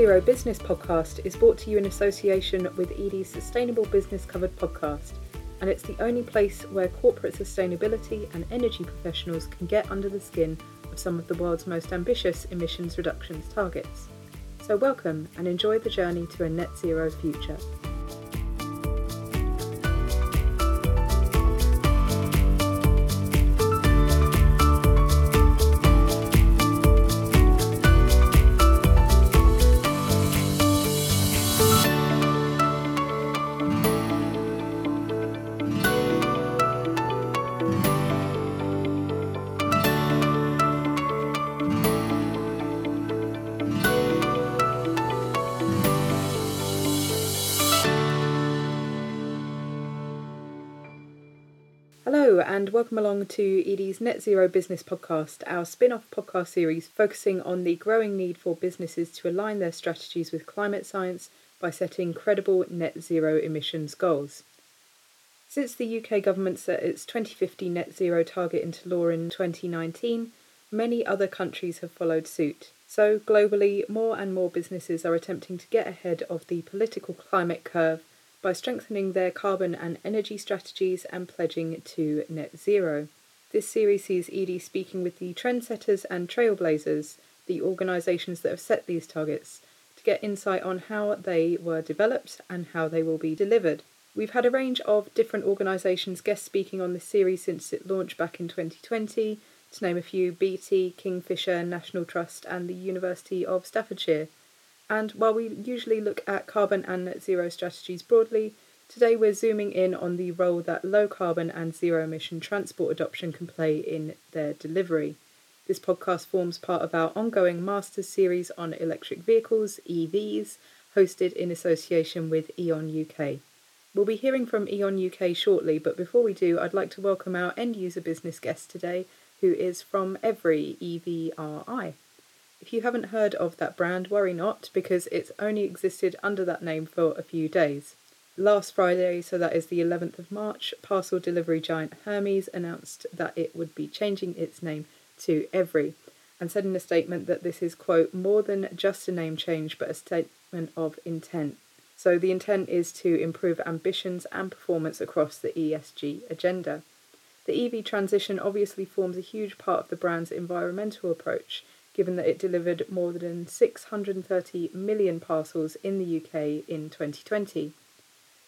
Zero Business Podcast is brought to you in association with Edie's Sustainable Business Covered podcast, and it's the only place where corporate sustainability and energy professionals can get under the skin of some of the world's most ambitious emissions reductions targets. So, welcome and enjoy the journey to a net zero future. Welcome along to Edie's Net Zero Business Podcast, our spin off podcast series focusing on the growing need for businesses to align their strategies with climate science by setting credible net zero emissions goals. Since the UK government set its 2050 net zero target into law in 2019, many other countries have followed suit. So, globally, more and more businesses are attempting to get ahead of the political climate curve by strengthening their carbon and energy strategies and pledging to net zero. This series sees Edie speaking with the trendsetters and trailblazers, the organisations that have set these targets, to get insight on how they were developed and how they will be delivered. We've had a range of different organisations guest speaking on this series since it launched back in 2020, to name a few BT, Kingfisher, National Trust, and the University of Staffordshire. And while we usually look at carbon and net zero strategies broadly, today we're zooming in on the role that low carbon and zero emission transport adoption can play in their delivery. This podcast forms part of our ongoing Masters series on electric vehicles, EVs, hosted in association with E.ON UK. We'll be hearing from E.ON UK shortly, but before we do, I'd like to welcome our end user business guest today, who is from Every EVRI. If you haven't heard of that brand, worry not, because it's only existed under that name for a few days. Last Friday, so that is the 11th of March, parcel delivery giant Hermes announced that it would be changing its name to Evri and said in a statement that this is, quote, more than just a name change but a statement of intent. So the intent is to improve ambitions and performance across the ESG agenda. The EV transition obviously forms a huge part of the brand's environmental approach given that it delivered more than 630 million parcels in the UK in 2020.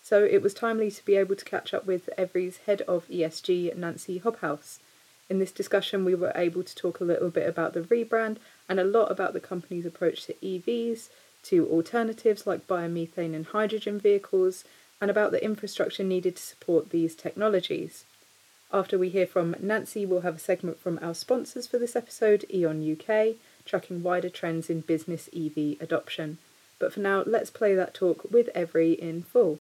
So it was timely to be able to catch up with Evri's head of ESG, Nancy Hobhouse. In this discussion, we were able to talk a little bit about the rebrand and a lot about the company's approach to EVs, to alternatives like biomethane and hydrogen vehicles, and about the infrastructure needed to support these technologies. After we hear from Nancy, we'll have a segment from our sponsors for this episode, E.ON UK, tracking wider trends in business EV adoption. But for now, let's play that talk with Evri in full.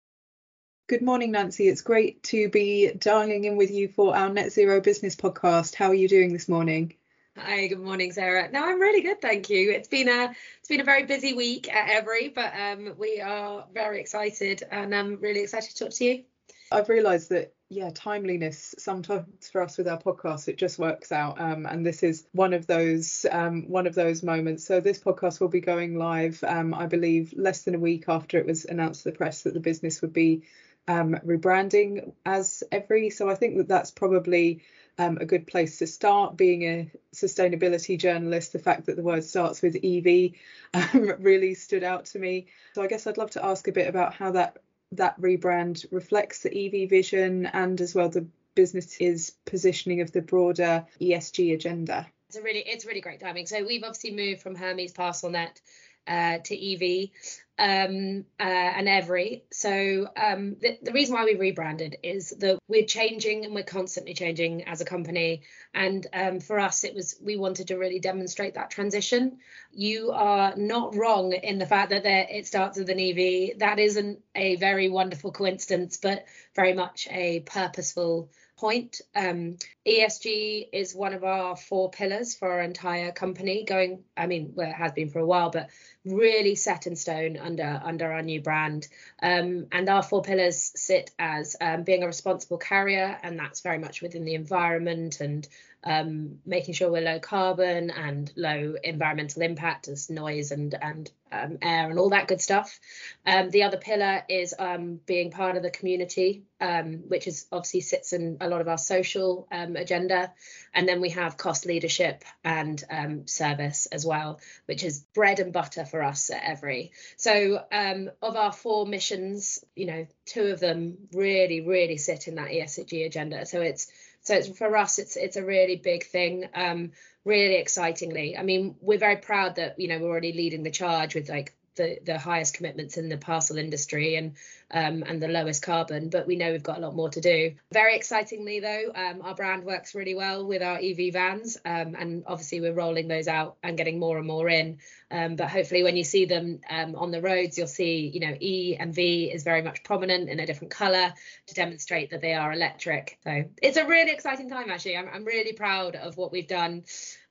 Good morning, Nancy. It's great to be dialing in with you for our Net Zero Business podcast. How are you doing this morning? Hi, good morning, Sarah. No, I'm really good, thank you. It's been a it's been a very busy week at Evri, but um, we are very excited and I'm really excited to talk to you. I've realised that yeah timeliness sometimes for us with our podcast it just works out. Um, and this is one of those um, one of those moments. So this podcast will be going live um, i believe less than a week after it was announced to the press that the business would be um, rebranding as Evri so i think that that's probably um, a good place to start being a sustainability journalist. The fact that the word starts with ev um, really stood out to me. So i guess i'd love to ask a bit about how that that rebrand reflects the EV vision and as well the business's positioning of the broader ESG agenda. It's a really it's really great timing. So we've obviously moved from Hermes ParcelNet uh, to EV um, uh, and Evri. So um, the, the reason why we rebranded is that we're changing and we're constantly changing as a company. And um, for us, it was we wanted to really demonstrate that transition. You are not wrong in the fact that there, it starts with an EV. That isn't a very wonderful coincidence, but very much a purposeful point. Um, ESG is one of our four pillars for our entire company. Going, I mean, well, it has been for a while, but really set in stone under under our new brand. Um, and our four pillars sit as um, being a responsible carrier, and that's very much within the environment and um, making sure we're low carbon and low environmental impact as noise and and um, air, and all that good stuff. Um, the other pillar is um, being part of the community, um, which is obviously sits in a lot of our social um, agenda. And then we have cost leadership and service as well, which is bread and butter for us at Evri. So of our four missions, you know, two of them really, really sit in that ESG agenda. So it's so it's for us, it's it's a really big thing. Um, really excitingly, I mean, we're very proud that you know we're already leading the charge with like the the highest commitments in the parcel industry and um, and the lowest carbon, but we know we've got a lot more to do. Very excitingly, though, um, our brand works really well with our EV vans, um, and obviously we're rolling those out and getting more and more in. Um, but hopefully, when you see them um, on the roads, you'll see, you know, E and V is very much prominent in a different colour to demonstrate that they are electric. So it's a really exciting time, actually. I'm, I'm really proud of what we've done,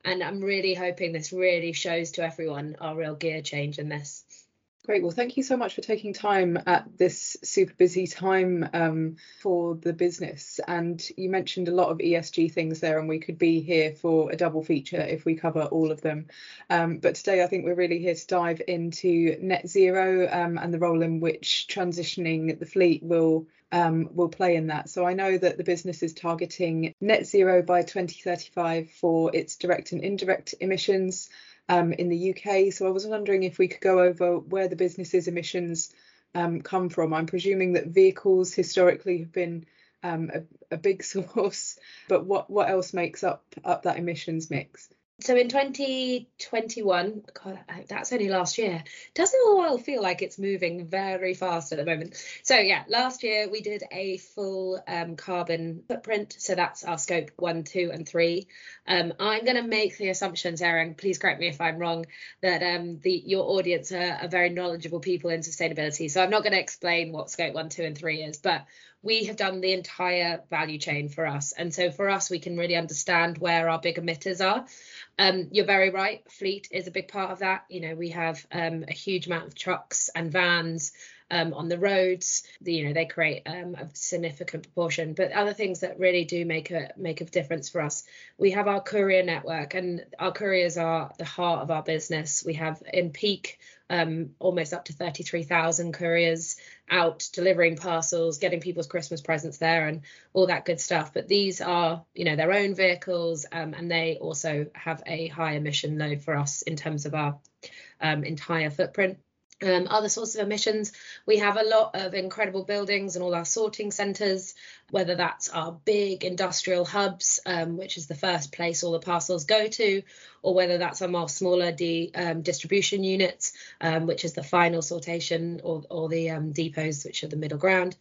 and I'm really hoping this really shows to everyone our real gear change in this. Great. Well, thank you so much for taking time at this super busy time um, for the business. And you mentioned a lot of ESG things there, and we could be here for a double feature if we cover all of them. Um, but today, I think we're really here to dive into net zero um, and the role in which transitioning the fleet will um, will play in that. So I know that the business is targeting net zero by 2035 for its direct and indirect emissions um, in the UK. So I was wondering if we could go over where the business's emissions um, come from. I'm presuming that vehicles historically have been um, a, a, big source, but what what else makes up up that emissions mix? So in 2021 God, that's only last year. Doesn't all feel like it's moving very fast at the moment? So yeah last year we did a full um, carbon footprint. So that's our scope one two and three. Um, i'm going to make the assumptions Erin. Please correct me if i'm wrong that um, the your audience are, are very knowledgeable people in sustainability. So i'm not going to explain what scope one two and three is but we have done the entire value chain for us. And so for us, we can really understand where our big emitters are. Um, you're very right. Fleet is a big part of that. You know, we have um, a huge amount of trucks and vans um, on the roads. The, you know, they create um, a significant proportion. But other things that really do make a make a difference for us, we have our courier network, and our couriers are the heart of our business. We have in peak um, almost up to 33,000 couriers out delivering parcels, getting people's Christmas presents there, and all that good stuff. But these are, you know, their own vehicles, um, and they also have a high emission load for us in terms of our um, entire footprint. Um, other sorts of emissions, we have a lot of incredible buildings and all our sorting centres, whether that's our big industrial hubs, um, which is the first place all the parcels go to, or whether that's our more smaller de, um, distribution units, um, which is the final sortation, or, or the um, depots, which are the middle ground.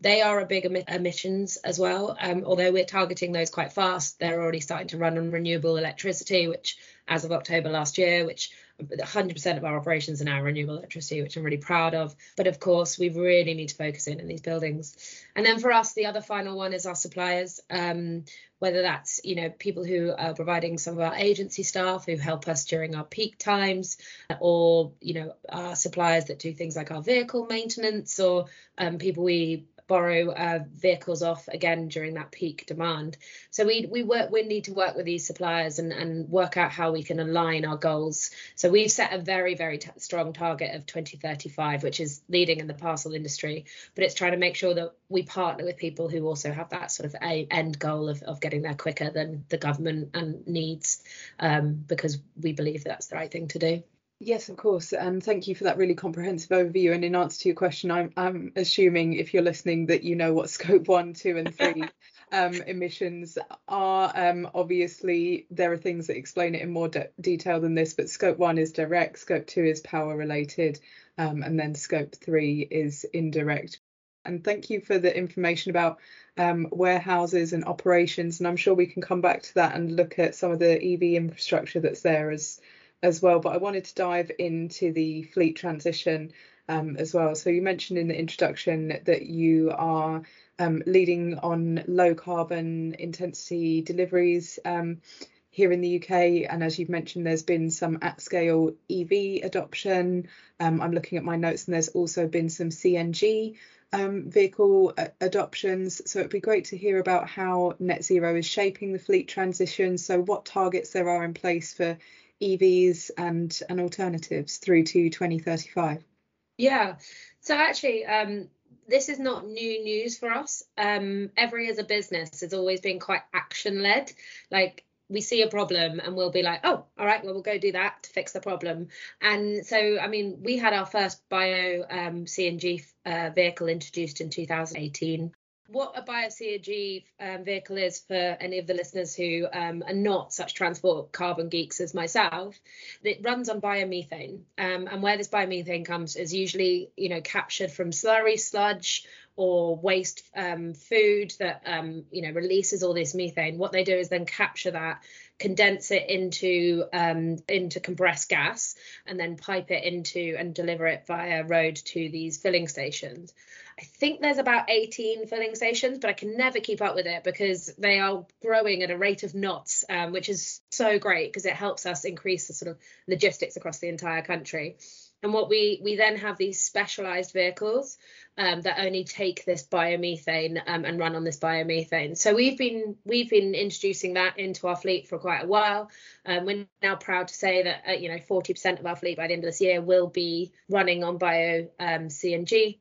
They are a big em- emissions as well, um, although we're targeting those quite fast. They're already starting to run on renewable electricity, which as of October last year, which 100% of our operations are now renewable electricity, which I'm really proud of. But of course, we really need to focus in in these buildings. And then for us, the other final one is our suppliers, um, whether that's you know people who are providing some of our agency staff who help us during our peak times, or you know our suppliers that do things like our vehicle maintenance, or um, people we borrow uh, vehicles off again during that peak demand. So we we work we need to work with these suppliers and and work out how we can align our goals. So we've set a very very t- strong target of 2035, which is leading in the parcel industry, but it's trying to make sure that we partner with people who also have that sort of a end goal of, of getting there quicker than the government and needs, um, because we believe that's the right thing to do. Yes, of course. And thank you for that really comprehensive overview. And in answer to your question, I'm, I'm assuming if you're listening that you know what scope one, two, and three um, emissions are. Um, obviously, there are things that explain it in more de- detail than this, but scope one is direct, scope two is power related, um, and then scope three is indirect. And thank you for the information about um, warehouses and operations. And I'm sure we can come back to that and look at some of the EV infrastructure that's there as as well, but I wanted to dive into the fleet transition um, as well. So you mentioned in the introduction that you are um, leading on low carbon intensity deliveries um, here in the UK. And as you've mentioned, there's been some at scale EV adoption. Um, I'm looking at my notes, and there's also been some CNG um, vehicle uh, adoptions. So it'd be great to hear about how net zero is shaping the fleet transition. So what targets there are in place for EVs and and alternatives through to 2035? Yeah. So actually, um, this is not new news for us. Um, Evri as a business has always been quite action led. Like we see a problem and we'll be like, oh, all right, well, we'll go do that to fix the problem. And so, I mean, we had our first bio um, CNG uh, vehicle introduced in 2018 what a bio-CNG um, vehicle is for any of the listeners who um, are not such transport carbon geeks as myself, it runs on biomethane. Um, and where this biomethane comes is usually, you know, captured from slurry, sludge, or waste um, food that, um, you know, releases all this methane. What they do is then capture that condense it into um, into compressed gas and then pipe it into and deliver it via road to these filling stations. I think there's about 18 filling stations, but I can never keep up with it because they are growing at a rate of knots, um, which is so great because it helps us increase the sort of logistics across the entire country. And what we we then have these specialized vehicles um, that only take this biomethane um, and run on this biomethane. So we've been we've been introducing that into our fleet for quite a while. Um, we're now proud to say that uh, you know 40% of our fleet by the end of this year will be running on bio um, CNG,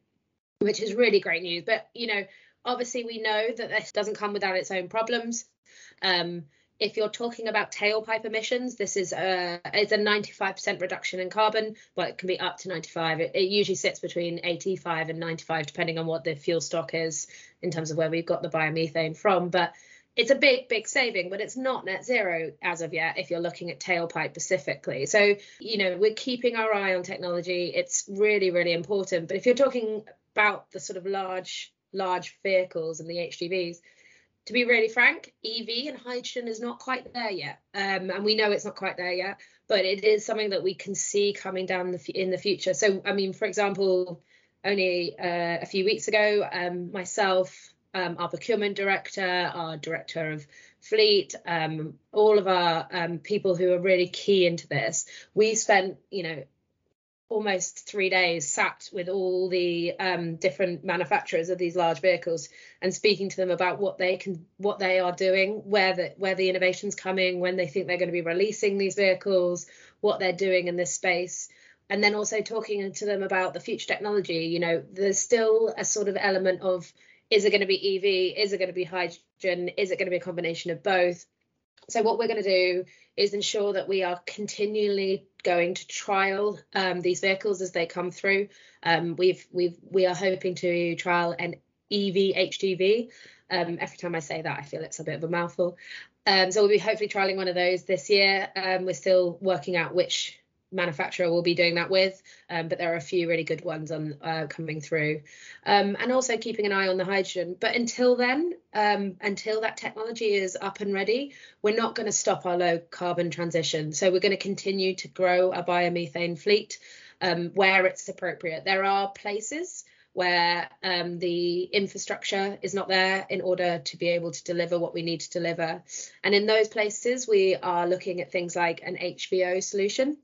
which is really great news. But you know obviously we know that this doesn't come without its own problems. Um, if you're talking about tailpipe emissions, this is a it's a 95% reduction in carbon. Well, it can be up to 95. It, it, usually sits between 85 and 95, depending on what the fuel stock is in terms of where we've got the biomethane from. But it's a big, big saving, but it's not net zero as of yet if you're looking at tailpipe specifically. So, you know, we're keeping our eye on technology. It's really, really important. But if you're talking about the sort of large, large vehicles and the HGVs, to be really frank, EV and hydrogen is not quite there yet, um, and we know it's not quite there yet. But it is something that we can see coming down the, in the future. So, I mean, for example, only uh, a few weeks ago, um, myself, um, our procurement director, our director of fleet, um, all of our um, people who are really key into this, we spent, you know, almost three days sat with all the um, different manufacturers of these large vehicles and speaking to them about what they can what they are doing where the where the innovation's coming when they think they're going to be releasing these vehicles what they're doing in this space. And then also talking to them about the future technology you know there's still a sort of element of is it going to be ev is it going to be hydrogen is it going to be a combination of both so what we're going to do is ensure that we are continually going to trial um, these vehicles as they come through. Um, we've we've we are hoping to trial an EV HGV. Um, every time I say that, I feel it's a bit of a mouthful. Um, so we'll be hopefully trialing one of those this year. Um, we're still working out which manufacturer will be doing that with, um, but there are a few really good ones on uh, coming through, um, and also keeping an eye on the hydrogen. But until then, um, until that technology is up and ready, we're not going to stop our low carbon transition. So we're going to continue to grow our biomethane fleet um, where it's appropriate. There are places where um, the infrastructure is not there in order to be able to deliver what we need to deliver. And in those places, we are looking at things like an HVO solution,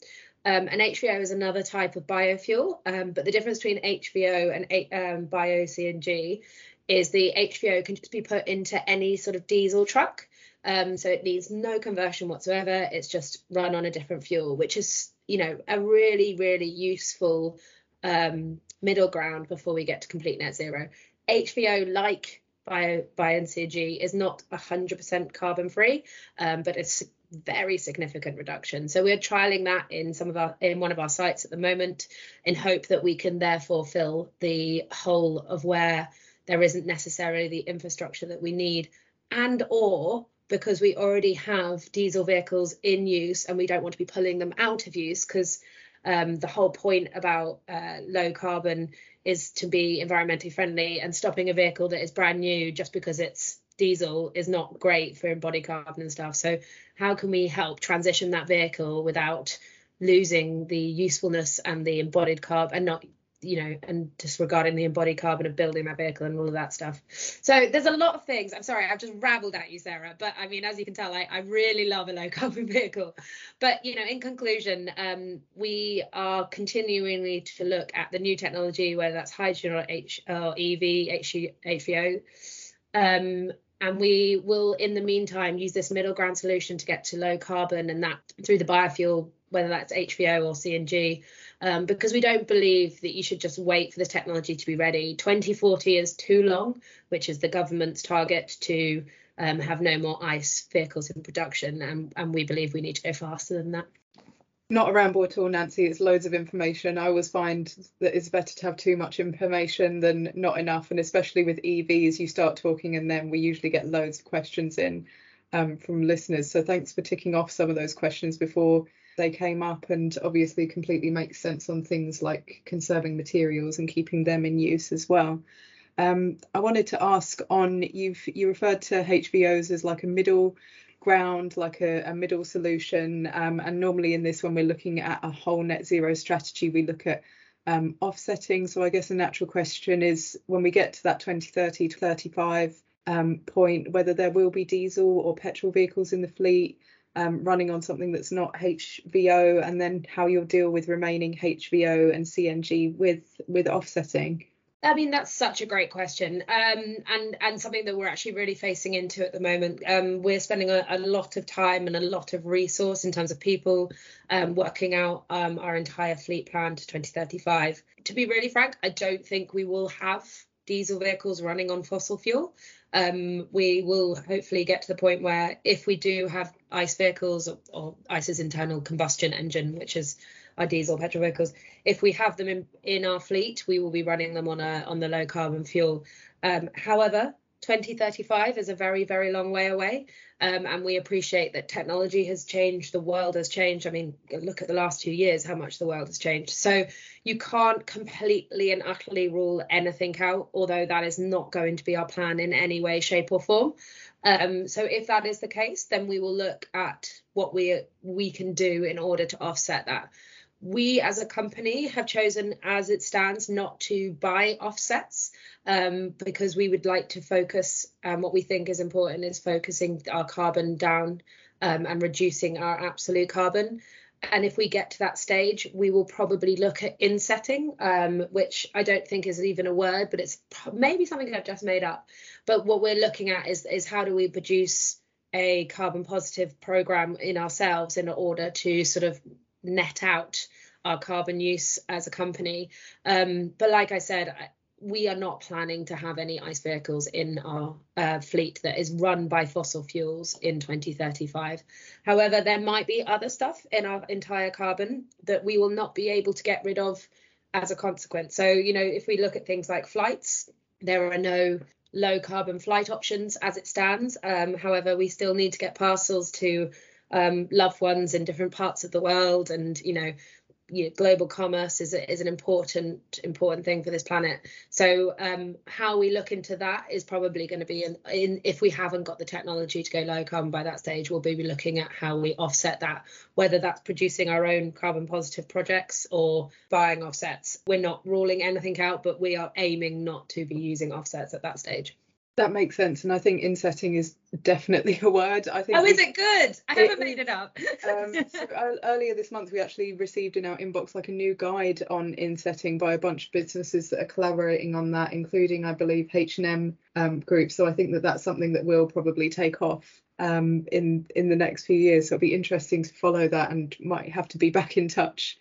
um, and HVO is another type of biofuel, um, but the difference between HVO and um, bio CNG is the HVO can just be put into any sort of diesel truck. Um, so it needs no conversion whatsoever. It's just run on a different fuel, which is, you know, a really, really useful um, middle ground before we get to complete net zero. HVO, like bio, bio CNG, is not 100% carbon free, um, but it's very significant reduction. So we're trialing that in some of our in one of our sites at the moment in hope that we can therefore fill the hole of where there isn't necessarily the infrastructure that we need and or because we already have diesel vehicles in use and we don't want to be pulling them out of use because um, the whole point about uh, low carbon is to be environmentally friendly and stopping a vehicle that is brand new just because it's diesel is not great for embodied carbon and stuff. So how can we help transition that vehicle without losing the usefulness and the embodied carbon and not you know and disregarding the embodied carbon of building that vehicle and all of that stuff. So there's a lot of things. I'm sorry i've just rabbled at you sarah but i mean as you can tell i, I really love a low carbon vehicle. But you know in conclusion um, we are continuing to look at the new technology whether that's hydrogen or, H, or ev hvo um, and we will, in the meantime, use this middle ground solution to get to low carbon and that through the biofuel, whether that's HVO or CNG, um, because we don't believe that you should just wait for the technology to be ready. 2040 is too long, which is the government's target to um, have no more ICE vehicles in production, and, and we believe we need to go faster than that not a ramble at all, Nancy. It's loads of information. I always find that it's better to have too much information than not enough, and especially with EVs, you start talking, and then we usually get loads of questions in um, from listeners. So thanks for ticking off some of those questions before they came up, and obviously completely makes sense on things like conserving materials and keeping them in use as well. Um, I wanted to ask on you've you referred to HVOs as like a middle ground, like a, a middle solution. Um, and normally in this, when we're looking at a whole net zero strategy, we look at um, offsetting. So I guess the natural question is when we get to that 2030 to 35 um, point, whether there will be diesel or petrol vehicles in the fleet um, running on something that's not HVO, and then how you'll deal with remaining HVO and CNG with with offsetting. I mean, that's such a great question, um, and and something that we're actually really facing into at the moment. Um, we're spending a, a, lot of time and a lot of resource in terms of people um, working out um, our entire fleet plan to 2035. To be really frank, I don't think we will have diesel vehicles running on fossil fuel. Um, we will hopefully get to the point where if we do have ICE vehicles or, or ICE's internal combustion engine, which is our diesel petrol vehicles. If we have them in, in our fleet, we will be running them on a on the low carbon fuel. Um, however, 2035 is a very very long way away, um, and we appreciate that technology has changed, the world has changed. I mean, look at the last two years, how much the world has changed. So you can't completely and utterly rule anything out, although that is not going to be our plan in any way, shape, or form. Um, so if that is the case, then we will look at what we we can do in order to offset that we as a company have chosen as it stands not to buy offsets um, because we would like to focus um, what we think is important is focusing our carbon down um, and reducing our absolute carbon. And if we get to that stage we will probably look at insetting um, which i don't think is even a word but it's maybe something i've just made up. But what we're looking at is is how do we produce a carbon positive program in ourselves in order to sort of net out our carbon use as a company. Um, but like I said, we are not planning to have any ICE vehicles in our uh, fleet that is run by fossil fuels in 2035. However, there might be other stuff in our entire carbon that we will not be able to get rid of as a consequence. So, you know, if we look at things like flights, there are no low carbon flight options as it stands. Um, however, we still need to get parcels to um, loved ones in different parts of the world and you know you know, global commerce is, is an important important thing for this planet. So um, how we look into that is probably going to be in, in, if we haven't got the technology to go low carbon by that stage, we'll be looking at how we offset that, whether that's producing our own carbon positive projects or buying offsets. We're not ruling anything out, but we are aiming not to be using offsets at that stage. That makes sense, and I think insetting is definitely a word. I think. Oh, is it good? I haven't made it up. um, so earlier this month, we actually received in our inbox like a new guide on insetting by a bunch of businesses that are collaborating on that, including, I believe, H and M um, Group. So I think that that's something that will probably take off um, in in the next few years. So it'll be interesting to follow that, and might have to be back in touch.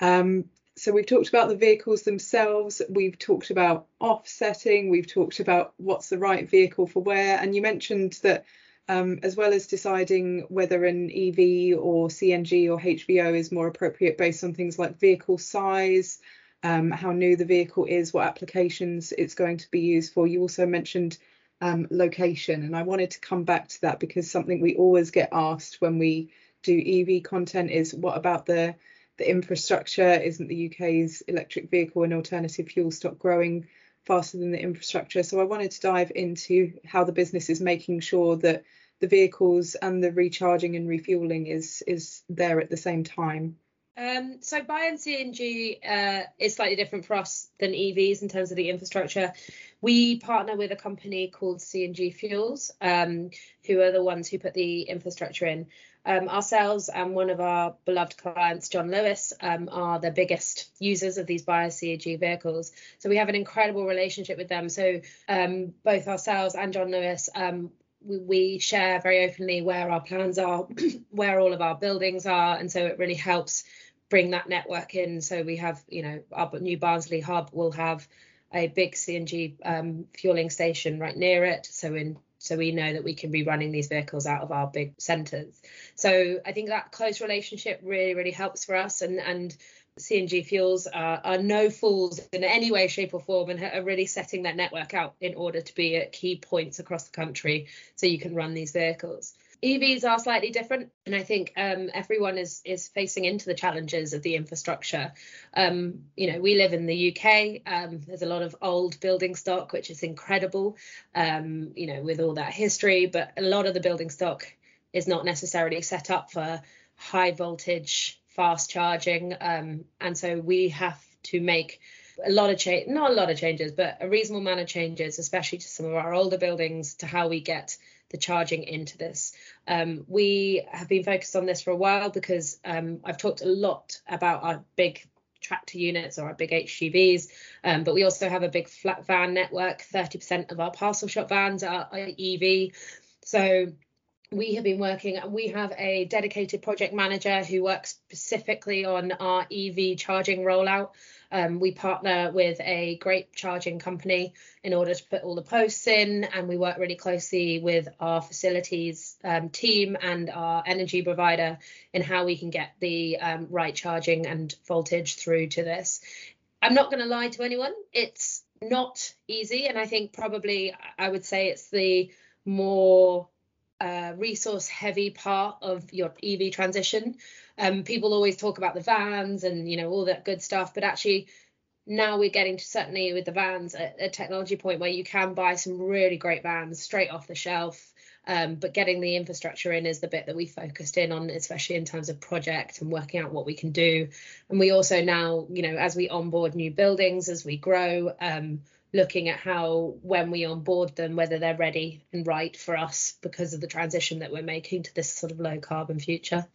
Um, so we've talked about the vehicles themselves, we've talked about offsetting, we've talked about what's the right vehicle for where, and you mentioned that um, as well as deciding whether an EV or CNG or HVO is more appropriate based on things like vehicle size, um, how new the vehicle is, what applications it's going to be used for. You also mentioned um, location, and I wanted to come back to that because something we always get asked when we do EV content is what about the the infrastructure isn't the UK's electric vehicle and alternative fuel stock growing faster than the infrastructure. So I wanted to dive into how the business is making sure that the vehicles and the recharging and refueling is is there at the same time. Um, so buying CNG uh, is slightly different for us than EVs in terms of the infrastructure. We partner with a company called CNG Fuels, um, who are the ones who put the infrastructure in. Um, ourselves and one of our beloved clients, John Lewis, um, are the biggest users of these bio CNG vehicles. So we have an incredible relationship with them. So um, both ourselves and John Lewis, um, we, we, share very openly where our plans are, where all of our buildings are, and so it really helps bring that network in. So we have, you know, our new Barnsley hub will have a big CNG um, fueling station right near it. So in so we know that we can be running these vehicles out of our big centres. So I think that close relationship really, really helps for us. And and CNG fuels are, are no fools in any way, shape, or form, and are really setting their network out in order to be at key points across the country so you can run these vehicles. EVs are slightly different, and I think um, everyone is is facing into the challenges of the infrastructure. Um, you know, we live in the UK. Um, there's a lot of old building stock, which is incredible. Um, you know, with all that history, but a lot of the building stock is not necessarily set up for high voltage, fast charging, um, and so we have to make a lot of change, not a lot of changes, but a reasonable amount of changes, especially to some of our older buildings, to how we get the charging into this. Um, we have been focused on this for a while because um, I've talked a lot about our big tractor units or our big HGVs, um, but we also have a big flat van network. 30% of our parcel shop vans are, are EV. So we have been working and we have a dedicated project manager who works specifically on our ev charging rollout um, we partner with a great charging company in order to put all the posts in, and we work really closely with our facilities um, team and our energy provider in how we can get the um, right charging and voltage through to this. I'm not going to lie to anyone, it's not easy, and I think probably I would say it's the more resource heavy part of your EV transition. Um, people always talk about the vans and you know all that good stuff, but actually now we're getting to certainly with the vans a, a technology point where you can buy some really great vans straight off the shelf. Um, but getting the infrastructure in is the bit that we focused in on, especially in terms of project and working out what we can do. And we also now, you know, as we onboard new buildings, as we grow, um, looking at how when we onboard them whether they're ready and right for us because of the transition that we're making to this sort of low carbon future.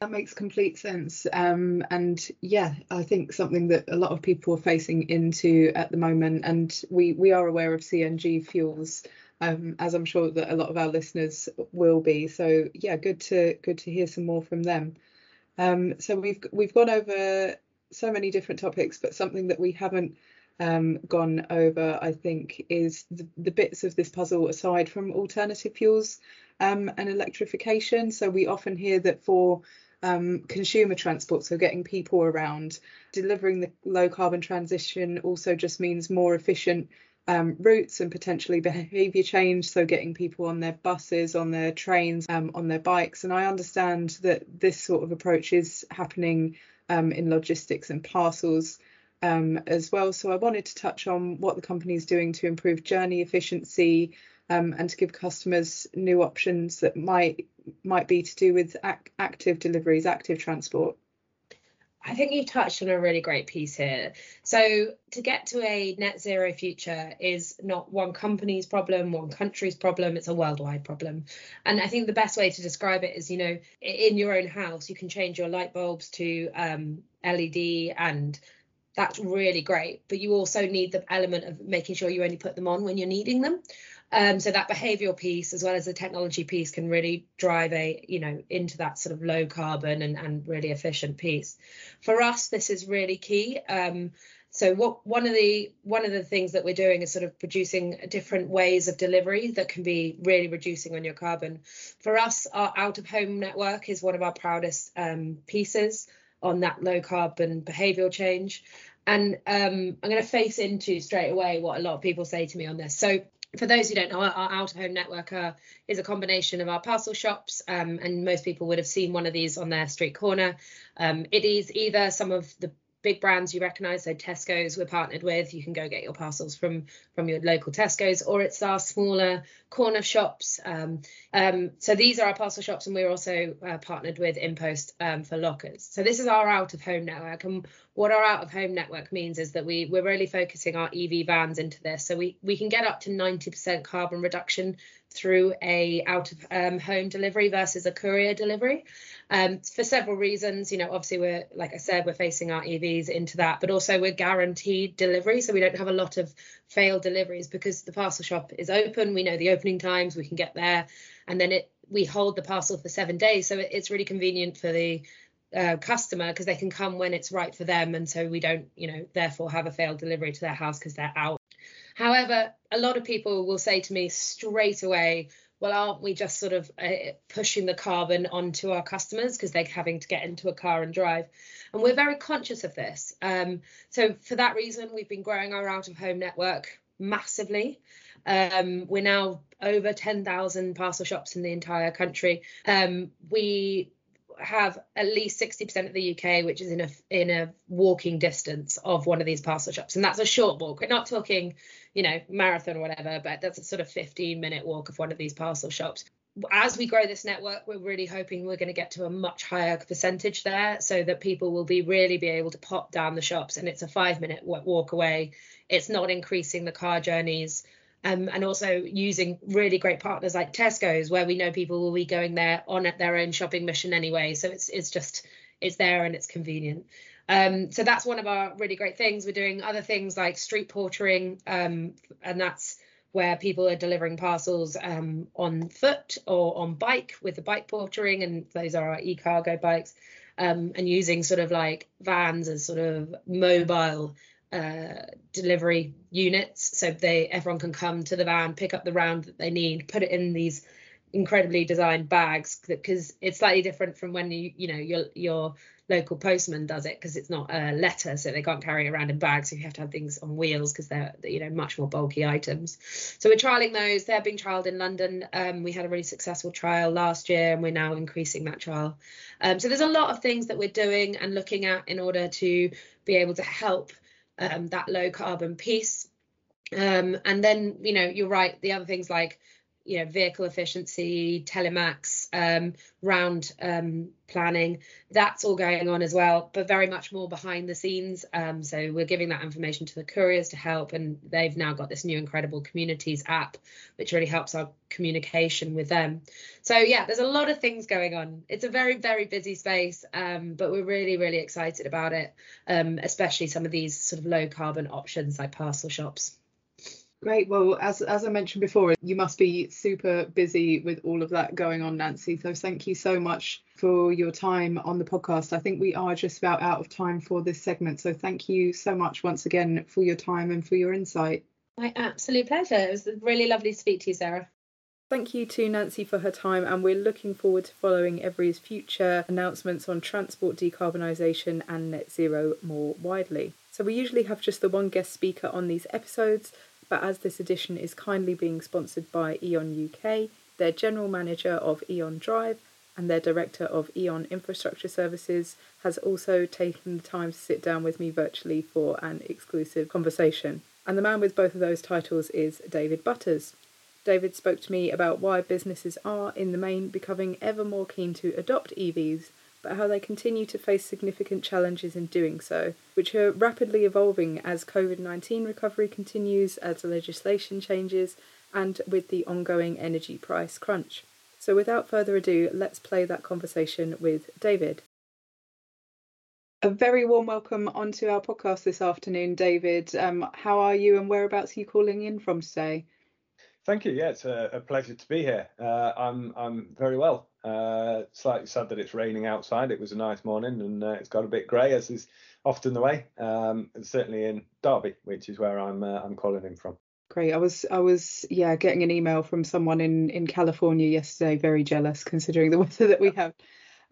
That makes complete sense. Um, and yeah i think something that a lot of people are facing into at the moment and we we are aware of cng fuels um, as i'm sure that a lot of our listeners will be. So yeah good to good to hear some more from them. Um, so we've we've gone over so many different topics but something that we haven't um, gone over, I think, is the, the, bits of this puzzle aside from alternative fuels um, and electrification. So we often hear that for um, consumer transport, so getting people around, delivering the low carbon transition also just means more efficient um, routes and potentially behaviour change. So getting people on their buses, on their trains, um, on their bikes. And I understand that this sort of approach is happening um, in logistics and parcels um, as well. So I wanted to touch on what the company is doing to improve journey efficiency um, and to give customers new options that might might be to do with ac- active deliveries, active transport. I think you've touched on a really great piece here. So, to get to a net zero future is not one company's problem, one country's problem, it's a worldwide problem. And I think the best way to describe it is you know, in your own house, you can change your light bulbs to um, LED and that's really great. But you also need the element of making sure you only put them on when you're needing them. Um, so that behavioural piece, as well as the technology piece, can really drive a you know into that sort of low carbon and, and really efficient piece. For us, this is really key. Um, so what one of the one of the things that we're doing is sort of producing different ways of delivery that can be really reducing on your carbon. For us, our out of home network is one of our proudest um, pieces on that low carbon behavioural change. And um, I'm going to face into straight away what a lot of people say to me on this. So for those who don't know, our out of home network uh, is a combination of our parcel shops, um, and most people would have seen one of these on their street corner. Um, it is either some of the big brands you recognize so tesco's we're partnered with you can go get your parcels from from your local tesco's or it's our smaller corner shops um, um, so these are our parcel shops and we're also uh, partnered with InPost um, for lockers so this is our out of home network and what our out of home network means is that we we're really focusing our EV vans into this. So we we can get up to 90% carbon reduction through a out of um, home delivery versus a courier delivery um, for several reasons. You know, obviously we're like I said, we're facing our EVs into that, but also we're guaranteed delivery, so we don't have a lot of failed deliveries because the parcel shop is open. We know the opening times, we can get there, and then it we hold the parcel for seven days, so it, it's really convenient for the uh, customer because they can come when it's right for them and so we don't you know therefore have a failed delivery to their house because they're out. However a lot of people will say to me straight away well aren't we just sort of uh, pushing the carbon onto our customers because they're having to get into a car and drive? And we're very conscious of this. Um, so for that reason we've been growing our out of home network massively. Um, we're now over 10,000 parcel shops in the entire country. Um, we have at least 60% of the UK which is in a in a walking distance of one of these parcel shops. And that's a short walk. We're not talking you know marathon or whatever but that's a sort of 15 minute walk of one of these parcel shops. As we grow this network we're really hoping we're going to get to a much higher percentage there so that people will be really be able to pop down the shops and it's a 5 minute walk away. It's not increasing the car journeys um, and also using really great partners like Tesco's, where we know people will be going there on at their own shopping mission anyway. So it's it's just it's there and it's convenient. Um, so that's one of our really great things. We're doing other things like street portering, um, and that's where people are delivering parcels um, on foot or on bike with the bike portering, and those are our e-cargo bikes, um, and using sort of like vans as sort of mobile uh, delivery units. So they everyone can come to the van pick up the round that they need put it in these incredibly designed bags because it's slightly different from when you you know your your local postman does it because it's not a letter so they can't carry it around in bags. So you have to have things on wheels because they're you know much more bulky items. So we're trialing those. They're being trialed in london. Um, we had a really successful trial last year and we're now increasing that trial. Um, so there's a lot of things that we're doing and looking at in order to be able to help um, that low carbon piece. Um, and then, you know, you're right, the other things like you know vehicle efficiency telematics um, round um, planning that's all going on as well but very much more behind the scenes. Um, so we're giving that information to the couriers to help and they've now got this new incredible communities app which really helps our communication with them. So yeah there's a lot of things going on. It's a very very busy space um, but we're really really excited about it um, especially some of these sort of low carbon options like parcel shops Great. Well, as as I mentioned before, you must be super busy with all of that going on, Nancy. So thank you so much for your time on the podcast. I think we are just about out of time for this segment. So thank you so much once again for your time and for your insight. My absolute pleasure. It was really lovely to speak to you, Sarah. Thank you to Nancy for her time, and we're looking forward to following Evri's future announcements on transport decarbonisation and net zero more widely. So, we usually have just the one guest speaker on these episodes, but as this edition is kindly being sponsored by E.ON UK, their general manager of E.ON Drive and their director of E.ON Infrastructure Services has also taken the time to sit down with me virtually for an exclusive conversation. And the man with both of those titles is David Butters. David spoke to me about why businesses are, in the main, becoming ever more keen to adopt EVs but how they continue to face significant challenges in doing so, which are rapidly evolving as COVID 19 recovery continues, as the legislation changes, and with the ongoing energy price crunch. So, without further ado, let's play that conversation with David. A very warm welcome onto our podcast this afternoon, David. Um, how are you and whereabouts are you calling in from today? Thank you. Yeah, it's a, a pleasure to be here. Uh, I'm I'm very well. Uh, slightly sad that it's raining outside. It was a nice morning, and uh, it's got a bit grey, as is often the way. Um, certainly in Derby, which is where I'm uh, I'm calling in from. Great. I was I was yeah getting an email from someone in in California yesterday. Very jealous considering the weather that we have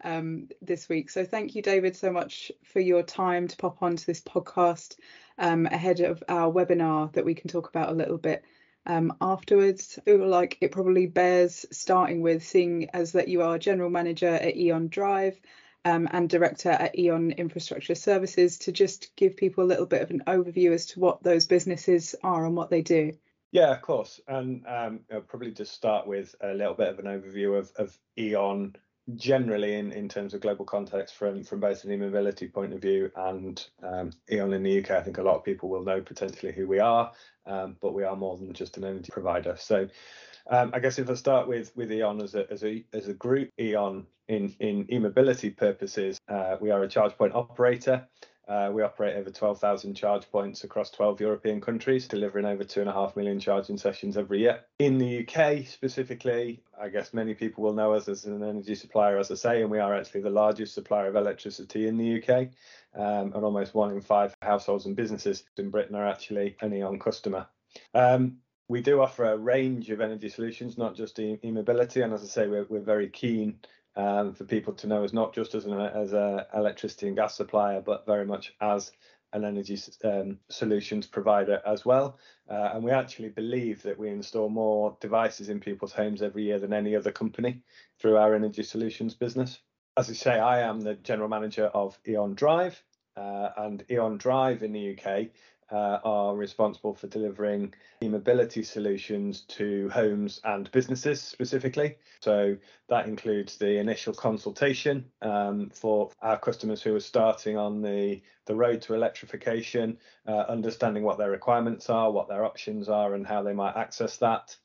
um, this week. So thank you, David, so much for your time to pop onto this podcast um, ahead of our webinar that we can talk about a little bit um, afterwards. I feel like it probably bears starting with seeing as that you are general manager at E.ON Drive um, and director at E.ON Infrastructure Services to just give people a little bit of an overview as to what those businesses are and what they do. Yeah, of course. And um, I'll probably just start with a little bit of an overview of, of E.ON generally in, in terms of global context from from both an e-mobility point of view and um, E.ON in the UK, I think a lot of people will know potentially who we are, um, but we are more than just an energy provider. So um, I guess if I start with with E.ON as a as a as a group, E.ON in in e-mobility purposes, uh, we are a charge point operator. Uh, we operate over 12,000 charge points across 12 European countries, delivering over two and a half million charging sessions every year. In the UK specifically, I guess many people will know us as an energy supplier, as I say, and we are actually the largest supplier of electricity in the UK. Um, and almost one in five households and businesses in Britain are actually an E.ON customer. Um, we do offer a range of energy solutions, not just e-mobility. And as I say, we're, we're very keen um, for people to know us not just as an as a electricity and gas supplier, but very much as an energy um, solutions provider as well. Uh, and we actually believe that we install more devices in people's homes every year than any other company through our energy solutions business. As I say, I am the general manager of E.ON Drive, uh, and E.ON Drive in the UK uh, are responsible for delivering e-mobility solutions to homes and businesses specifically. So that includes the initial consultation um, for our customers who are starting on the, the road to electrification, uh, understanding what their requirements are, what their options are, and how they might access that.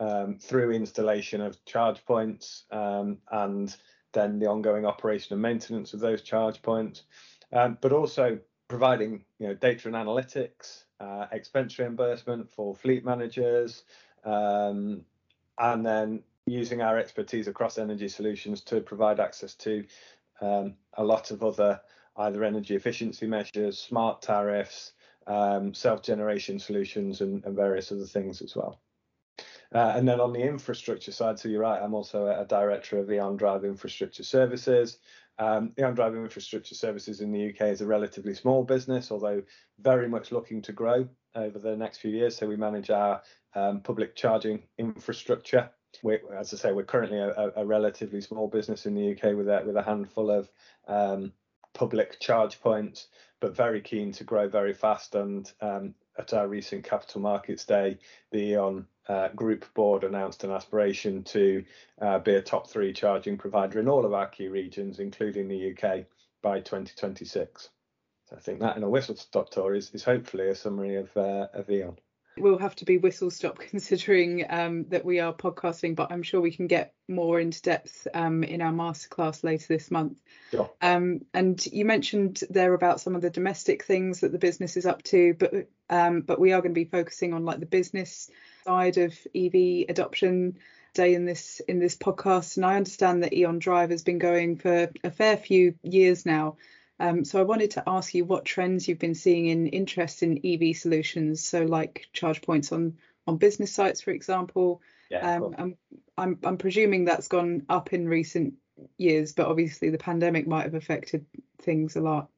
Um, through installation of charge points um, and then the ongoing operation and maintenance of those charge points, um, but also providing you know data and analytics, uh, expense reimbursement for fleet managers, um, and then using our expertise across energy solutions to provide access to um, a lot of other either energy efficiency measures, smart tariffs, um, self-generation solutions, and, and, various other things as well. Uh, and then on the infrastructure side, so you're right, I'm also a, director of E.ON Drive Infrastructure Services, um, E.ON Driving Infrastructure Services in the UK is a relatively small business, although very much looking to grow over the next few years. So we manage our um, public charging infrastructure. We, as I say, we're currently a, a, relatively small business in the UK with a, with a handful of um, public charge points, but very keen to grow very fast. And um, at our recent Capital Markets Day, the E.ON uh, group board announced an aspiration to uh, be a top three charging provider in all of our key regions, including the UK, by 2026. So I think that in a whistle stop tour is, is hopefully a summary of, uh, of E.ON will have to be whistle stop considering um, that we are podcasting, but I'm sure we can get more into depth um, in our masterclass later this month. Sure. Um, and you mentioned there about some of the domestic things that the business is up to, but um, but we are going to be focusing on like the business side of EV adoption day in this in this podcast. And I understand that E.ON Drive has been going for a fair few years now. Um, so I wanted to ask you what trends you've been seeing in interest in EV solutions. So like charge points on on business sites, for example. Yeah, um, I'm, I'm I'm presuming that's gone up in recent years, but obviously the pandemic might have affected things a lot.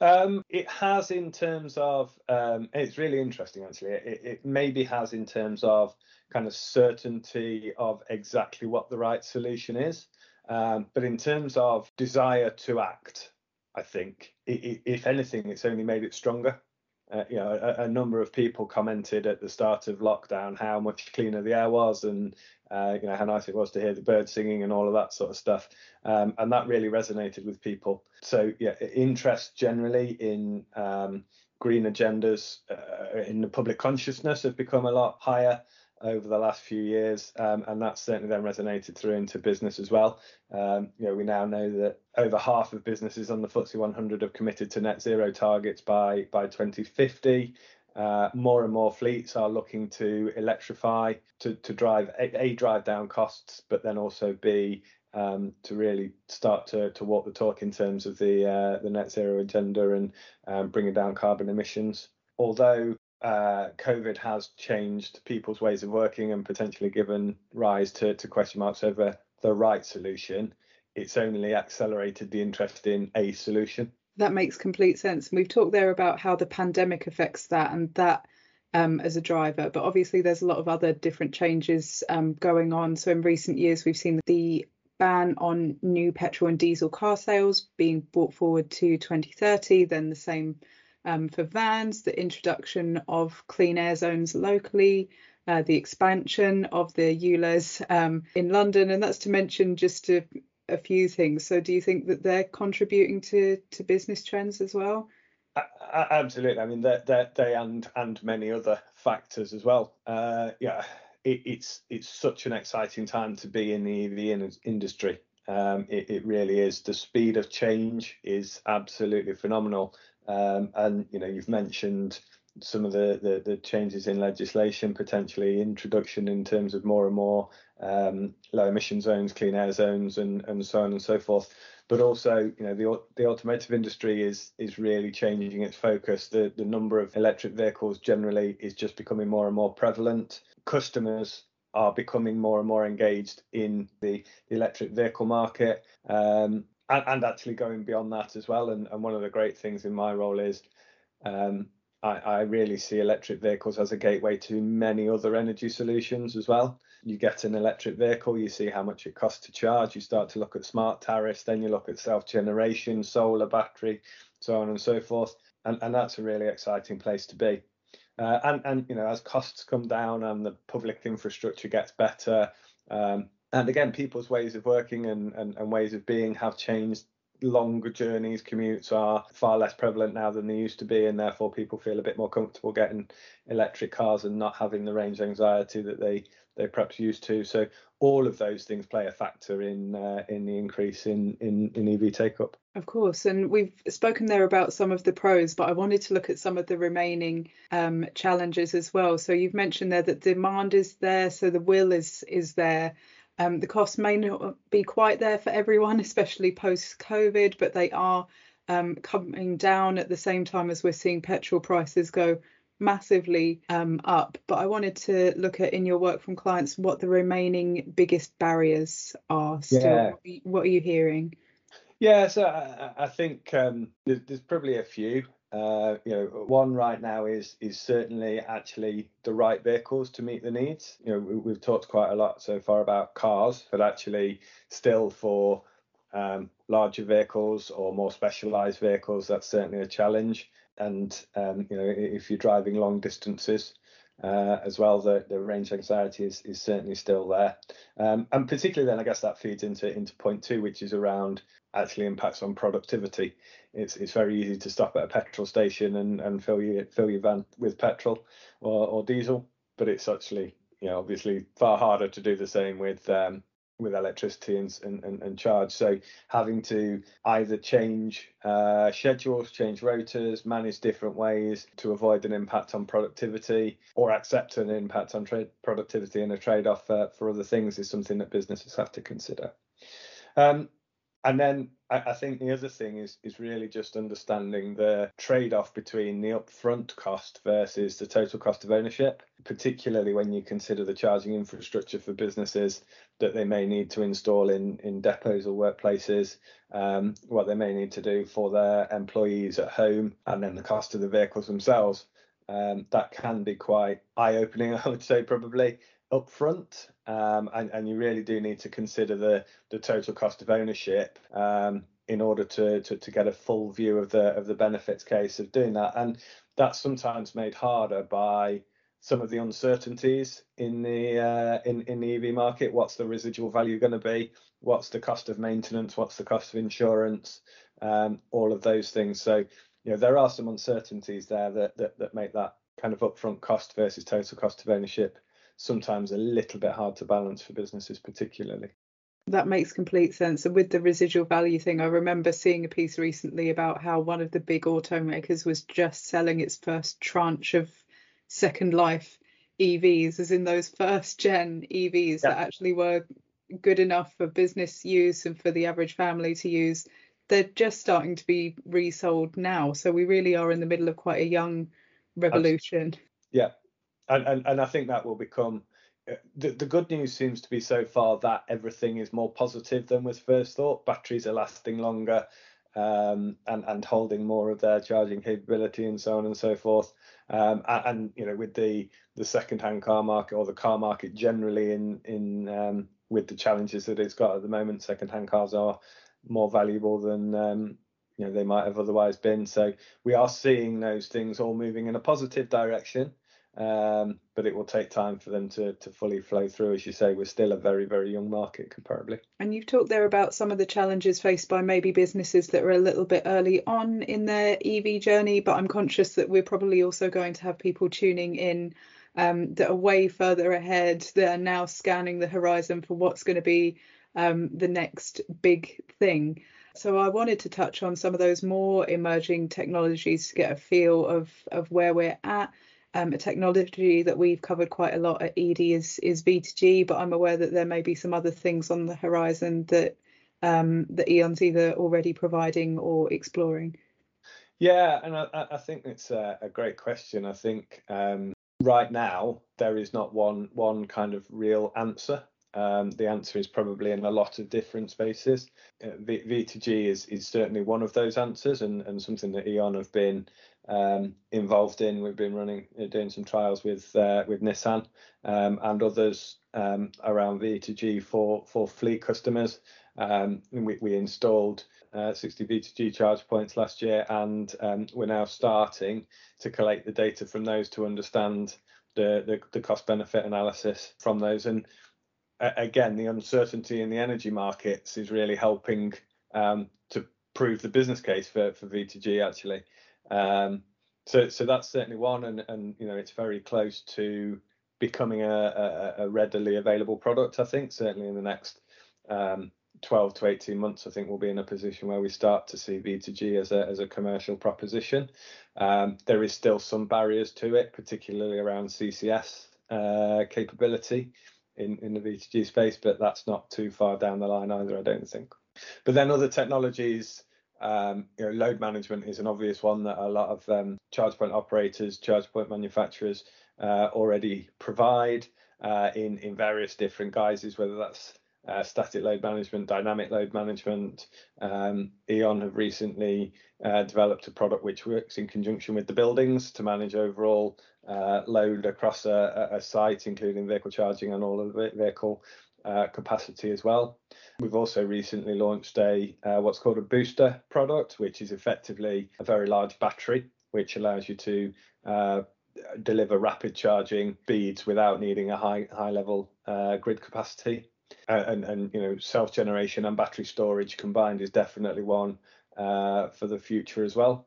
Um, it has in terms of um, it's really interesting actually. It, it maybe has in terms of kind of certainty of exactly what the right solution is, um, but in terms of desire to act, I think, if anything, it's only made it stronger. Uh, you know, a, a, number of people commented at the start of lockdown how much cleaner the air was, and uh, you know how nice it was to hear the birds singing and all of that sort of stuff, um, and that really resonated with people. So yeah, interest generally in um, green agendas uh, in the public consciousness have become a lot higher over the last few years, um, and that's certainly then resonated through into business as well. Um, you know, we now know that over half of businesses on the FTSE 100 have committed to net zero targets by by 2050. Uh, more and more fleets are looking to electrify to to drive a, a drive down costs, but then also b um, to really start to, to walk the talk in terms of the uh, the net zero agenda and um, bringing down carbon emissions. Although uh, COVID has changed people's ways of working and potentially given rise to, to question marks over the right solution, it's only accelerated the interest in a solution. That makes complete sense. And we've talked there about how the pandemic affects that and that um, as a driver, but obviously there's a lot of other different changes um, going on. So in recent years, we've seen the ban on new petrol and diesel car sales being brought forward to 2030, then the same um, for vans, the introduction of clean air zones locally, uh, the expansion of the ULEZ um, in London, and that's to mention just a, a, few things. So, do you think that they're contributing to to business trends as well? Absolutely. I mean, they they and and many other factors as well. Uh, yeah, it, it's it's such an exciting time to be in the EV industry. Um, it, it, really is. The speed of change is absolutely phenomenal. Um, and you know, you've mentioned some of the, the, the changes in legislation, potentially introduction in terms of more and more um, low emission zones, clean air zones, and and so on and so forth. But also, you know, the the automotive industry is is really changing its focus. The the number of electric vehicles generally is just becoming more and more prevalent. Customers are becoming more and more engaged in the, electric vehicle market um, and, and, actually going beyond that as well. And, and, one of the great things in my role is um, I, I, really see electric vehicles as a gateway to many other energy solutions as well. You get an electric vehicle, you see how much it costs to charge, you start to look at smart tariffs, then you look at self generation, solar battery, so on and so forth. And, and that's a really exciting place to be. Uh, and and you know as costs come down and the public infrastructure gets better, um, and again people's ways of working and, and, and ways of being have changed. Longer journeys, commutes are far less prevalent now than they used to be, and therefore people feel a bit more comfortable getting electric cars and not having the range anxiety that they they perhaps used to. So all of those things play a factor in uh, in the increase in, in in EV take up. Of course, and we've spoken there about some of the pros, but I wanted to look at some of the remaining um, challenges as well. So you've mentioned there that demand is there, so the will is is there. Um, the costs may not be quite there for everyone, especially post COVID, but they are um, coming down at the same time as we're seeing petrol prices go massively um, up. But I wanted to look at in your work from clients what the remaining biggest barriers are. Still, yeah. what are you hearing? Yeah, so I, I think um, there's, there's, probably a few. Uh, you know, one right now is is certainly actually the right vehicles to meet the needs. You know, we, have talked quite a lot so far about cars, but actually, still for um, larger vehicles or more specialised vehicles, that's certainly a challenge and um, you know if you're driving long distances uh, as well, the, the range anxiety is, is certainly still there. Um, and particularly then, I guess that feeds into into point two, which is around actually impacts on productivity. It's it's very easy to stop at a petrol station and, and fill your fill your van with petrol or, or diesel, but it's actually you know obviously far harder to do the same with um, with electricity and, and, and, charge. So having to either change uh, schedules, change rotas, manage different ways to avoid an impact on productivity or accept an impact on trade productivity and a trade-off uh, for other things is something that businesses have to consider. Um, and then I, I, think the other thing is is really just understanding the trade-off between the upfront cost versus the total cost of ownership, particularly when you consider the charging infrastructure for businesses that they may need to install in in depots or workplaces, um, what they may need to do for their employees at home, and then the cost of the vehicles themselves. Um, that can be quite eye-opening, I would say, probably upfront, um, and, and you really do need to consider the the total cost of ownership um, in order to, to to get a full view of the of the benefits case of doing that, and that's sometimes made harder by some of the uncertainties in the uh, in in the EV market. What's the residual value going to be? What's the cost of maintenance? What's the cost of insurance? Um, all of those things. So you know there are some uncertainties there that that, that make that kind of upfront cost versus total cost of ownership sometimes a little bit hard to balance for businesses, particularly. That makes complete sense. And with the residual value thing, I remember seeing a piece recently about how one of the big automakers was just selling its first tranche of second life EVs, as in those first gen EVs yeah. that actually were good enough for business use and for the average family to use. They're just starting to be resold now. So we really are in the middle of quite a young revolution. Yeah, and, and and I think that will become uh, the, the good news seems to be so far that everything is more positive than was first thought. Batteries are lasting longer um, and and holding more of their charging capability and so on and so forth. Um, and, and, you know with the the second hand car market or the car market generally in in um, with the challenges that it's got at the moment, second hand cars are more valuable than um, you know they might have otherwise been. So we are seeing those things all moving in a positive direction. Um, but it will take time for them to, to fully flow through. As you say, we're still a very, very young market comparably. And you've talked there about some of the challenges faced by maybe businesses that are a little bit early on in their EV journey, but I'm conscious that we're probably also going to have people tuning in um, that are way further ahead, that are now scanning the horizon for what's going to be um, the next big thing. So I wanted to touch on some of those more emerging technologies to get a feel of, of where we're at um, a technology that we've covered quite a lot at Edie is is V2G, but I'm aware that there may be some other things on the horizon that um, that E.ON's either already providing or exploring. Yeah, and I, I think it's a, a, great question. I think um, right now there is not one one kind of real answer. Um, the answer is probably in a lot of different spaces. Uh, v, V2G is is certainly one of those answers, and, and something that E.ON have been um, involved in. We've been running uh, doing some trials with uh, with Nissan um, and others um, around V2G for for fleet customers. Um, we, we installed uh, 60 V2G charge points last year, and um, we're now starting to collect the data from those to understand the the, the cost benefit analysis from those. And uh, again, the uncertainty in the energy markets is really helping um, to prove the business case for for V2G actually. Um, so so that's certainly one, and and you know it's very close to becoming a, a, a readily available product. I think certainly in the next um, 12 to 18 months, I think we'll be in a position where we start to see V2G as a as a commercial proposition. Um, there is still some barriers to it, particularly around CCS uh, capability in in the V2G space, but that's not too far down the line either, I don't think. But then other technologies um, you know, load management is an obvious one that a lot of um, charge point operators, charge point manufacturers uh, already provide uh, in in various different guises, whether that's uh, static load management, dynamic load management. Um, E.ON have recently uh, developed a product which works in conjunction with the buildings to manage overall uh, load across a, a, site, including vehicle charging and all of the vehicle uh, capacity as well. We've also recently launched a uh, what's called a booster product, which is effectively a very large battery, which allows you to uh, deliver rapid charging speeds without needing a high high level uh, grid capacity. and and you know self generation and battery storage combined is definitely one uh, for the future as well.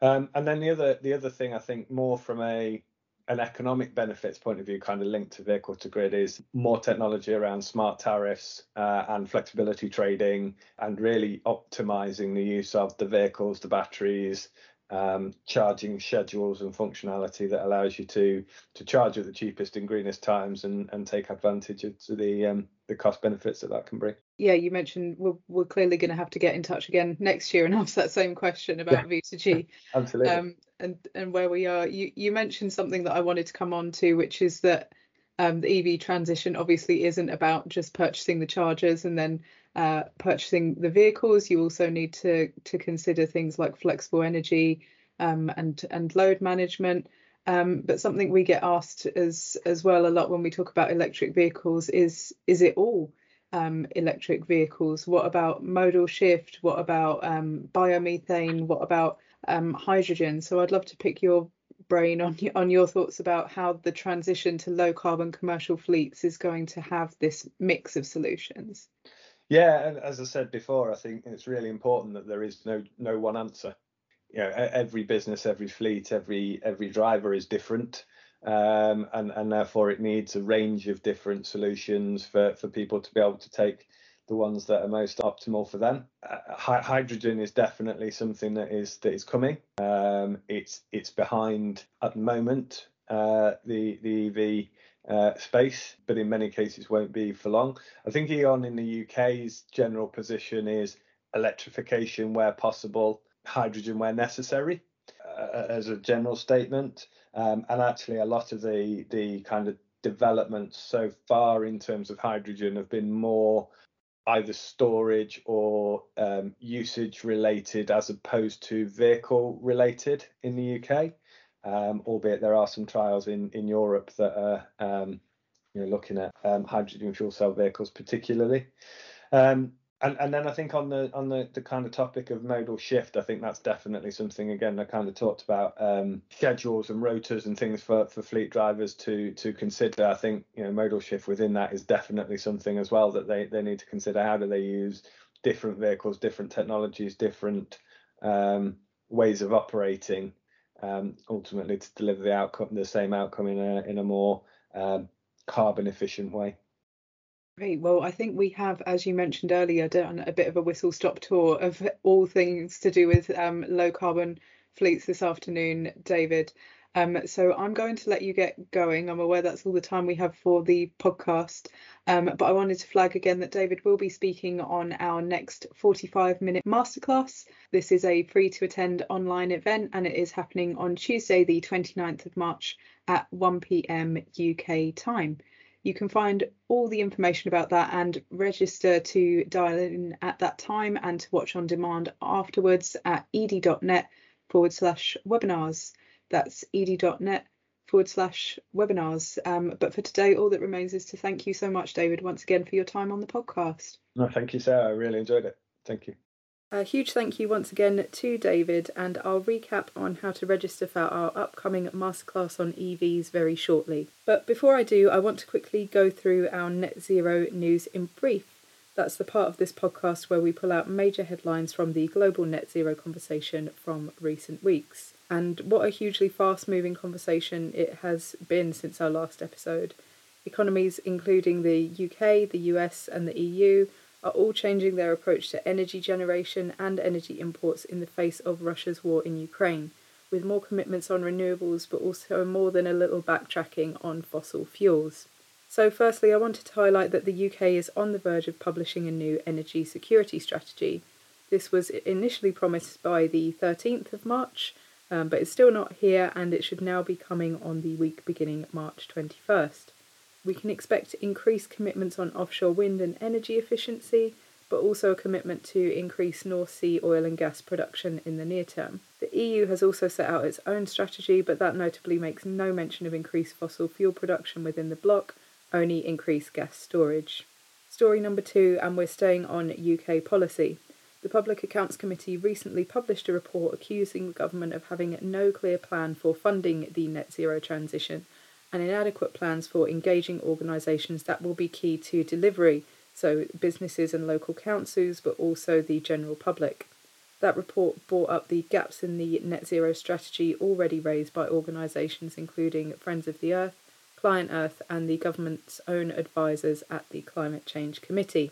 Um, and then the other the other thing I think more from a an economic benefits point of view, kind of linked to vehicle to grid, is more technology around smart tariffs uh, and flexibility trading, and really optimizing the use of the vehicles, the batteries, um, charging schedules and functionality that allows you to to charge at the cheapest and greenest times and and take advantage of the um, the cost benefits that that can bring. Yeah, you mentioned we're, we're clearly going to have to get in touch again next year and ask that same question about yeah. V2G. Absolutely. Um, and and where we are. You you mentioned something that I wanted to come on to, which is that um, the EV transition obviously isn't about just purchasing the chargers and then uh, purchasing the vehicles. You also need to to consider things like flexible energy um, and and load management. Um, but something we get asked as as well a lot when we talk about electric vehicles is is it all um, electric vehicles? What about modal shift? What about um, biomethane? What about um, hydrogen. So I'd love to pick your brain on on your thoughts about how the transition to low carbon commercial fleets is going to have this mix of solutions. Yeah, and as I said before, I think it's really important that there is no no one answer. You know, every business, every fleet, every every driver is different, um, and and therefore it needs a range of different solutions for for people to be able to take the ones that are most optimal for them. Uh, hydrogen is definitely something that is that is coming. Um, it's it's behind at the moment uh, the the EV uh, space, but in many cases won't be for long. I think E.ON in the UK's general position is electrification where possible, hydrogen where necessary, uh, as a general statement. Um, and actually, a lot of the the kind of developments so far in terms of hydrogen have been more either storage or um, usage related as opposed to vehicle related in the UK. Um, albeit there are some trials in, in Europe that are um, you know, looking at um, hydrogen fuel cell vehicles particularly. Um, And and then I think on the on the, the kind of topic of modal shift, I think that's definitely something again I kind of talked about um, schedules and rotas and things for, for fleet drivers to to consider. I think you know modal shift within that is definitely something as well that they, they need to consider. How do they use different vehicles, different technologies, different um, ways of operating, um, ultimately to deliver the outcome, the same outcome in a in a more um, carbon efficient way. Great. Well, I think we have, as you mentioned earlier, done a bit of a whistle stop tour of all things to do with um, low carbon fleets this afternoon, David. Um, so I'm going to let you get going. I'm aware that's all the time we have for the podcast. Um, but I wanted to flag again that David will be speaking on our next 45 minute masterclass. This is a free to attend online event and it is happening on Tuesday, the 29th of March at 1 pm UK time. You can find all the information about that and register to dial in at that time and to watch on demand afterwards at edie.net forward slash webinars. That's edie.net forward slash webinars. Um, but for today, all that remains is to thank you so much, David, once again for your time on the podcast. No, thank you, Sarah. I really enjoyed it. Thank you. A huge thank you once again to David, and I'll recap on how to register for our upcoming masterclass on EVs very shortly. But before I do, I want to quickly go through our net zero news in brief. That's the part of this podcast where we pull out major headlines from the global net zero conversation from recent weeks. And what a hugely fast moving conversation it has been since our last episode. Economies, including the UK, the US, and the EU, are all changing their approach to energy generation and energy imports in the face of Russia's war in Ukraine, with more commitments on renewables but also more than a little backtracking on fossil fuels. So, firstly, I wanted to highlight that the UK is on the verge of publishing a new energy security strategy. This was initially promised by the 13th of March, um, but it's still not here and it should now be coming on the week beginning March 21st. We can expect increased commitments on offshore wind and energy efficiency, but also a commitment to increase North Sea oil and gas production in the near term. The EU has also set out its own strategy, but that notably makes no mention of increased fossil fuel production within the bloc, only increased gas storage. Story number two, and we're staying on UK policy. The Public Accounts Committee recently published a report accusing the government of having no clear plan for funding the net zero transition and inadequate plans for engaging organisations that will be key to delivery, so businesses and local councils, but also the general public. That report brought up the gaps in the net zero strategy already raised by organisations including Friends of the Earth, ClientEarth, and the government's own advisors at the Climate Change Committee.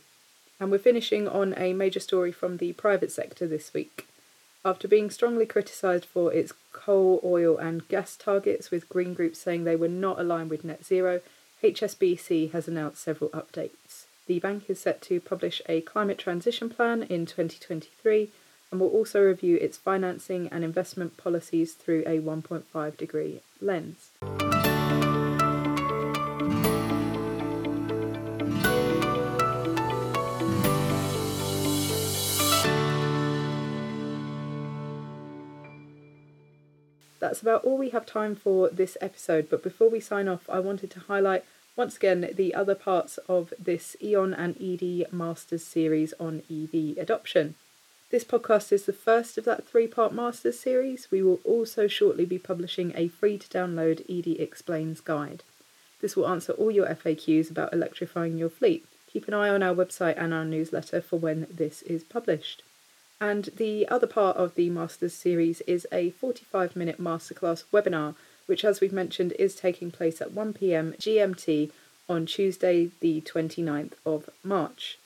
And we're finishing on a major story from the private sector this week. After being strongly criticised for its coal, oil, and gas targets, with Green groups saying they were not aligned with net zero, HSBC has announced several updates. The bank is set to publish a climate transition plan in 2023 and will also review its financing and investment policies through a 1.5 degree lens. That's about all we have time for this episode, but before we sign off, I wanted to highlight once again the other parts of this E.ON and Edie Masters series on EV adoption. This podcast is the first of that three part Masters series. We will also shortly be publishing a free to download Edie Explains guide. This will answer all your FAQs about electrifying your fleet. Keep an eye on our website and our newsletter for when this is published. And the other part of the Masters series is a 45 minute masterclass webinar, which, as we've mentioned, is taking place at 1 pm GMT on Tuesday, the 29th of March.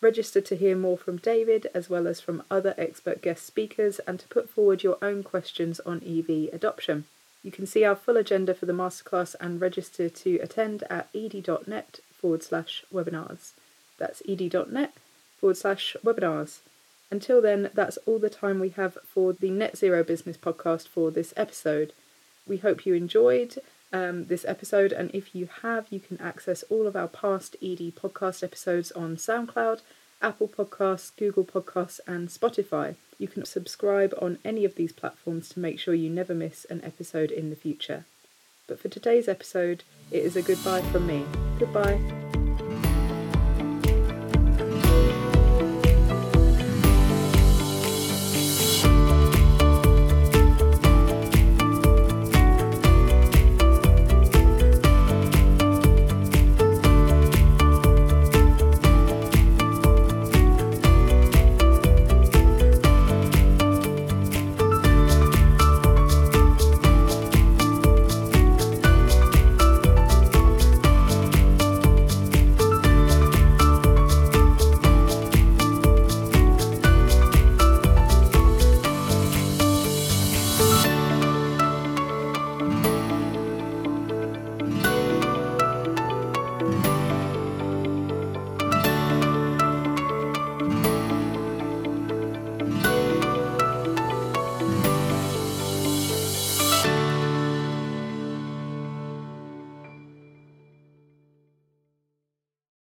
Register to hear more from David as well as from other expert guest speakers and to put forward your own questions on EV adoption. You can see our full agenda for the masterclass and register to attend at edie.net forward slash webinars. That's edie.net forward slash webinars. Until then, that's all the time we have for the Net Zero Business podcast for this episode. We hope you enjoyed um, this episode, and if you have, you can access all of our past Edie podcast episodes on SoundCloud, Apple Podcasts, Google Podcasts, and Spotify. You can subscribe on any of these platforms to make sure you never miss an episode in the future. But for today's episode, it is a goodbye from me. Goodbye.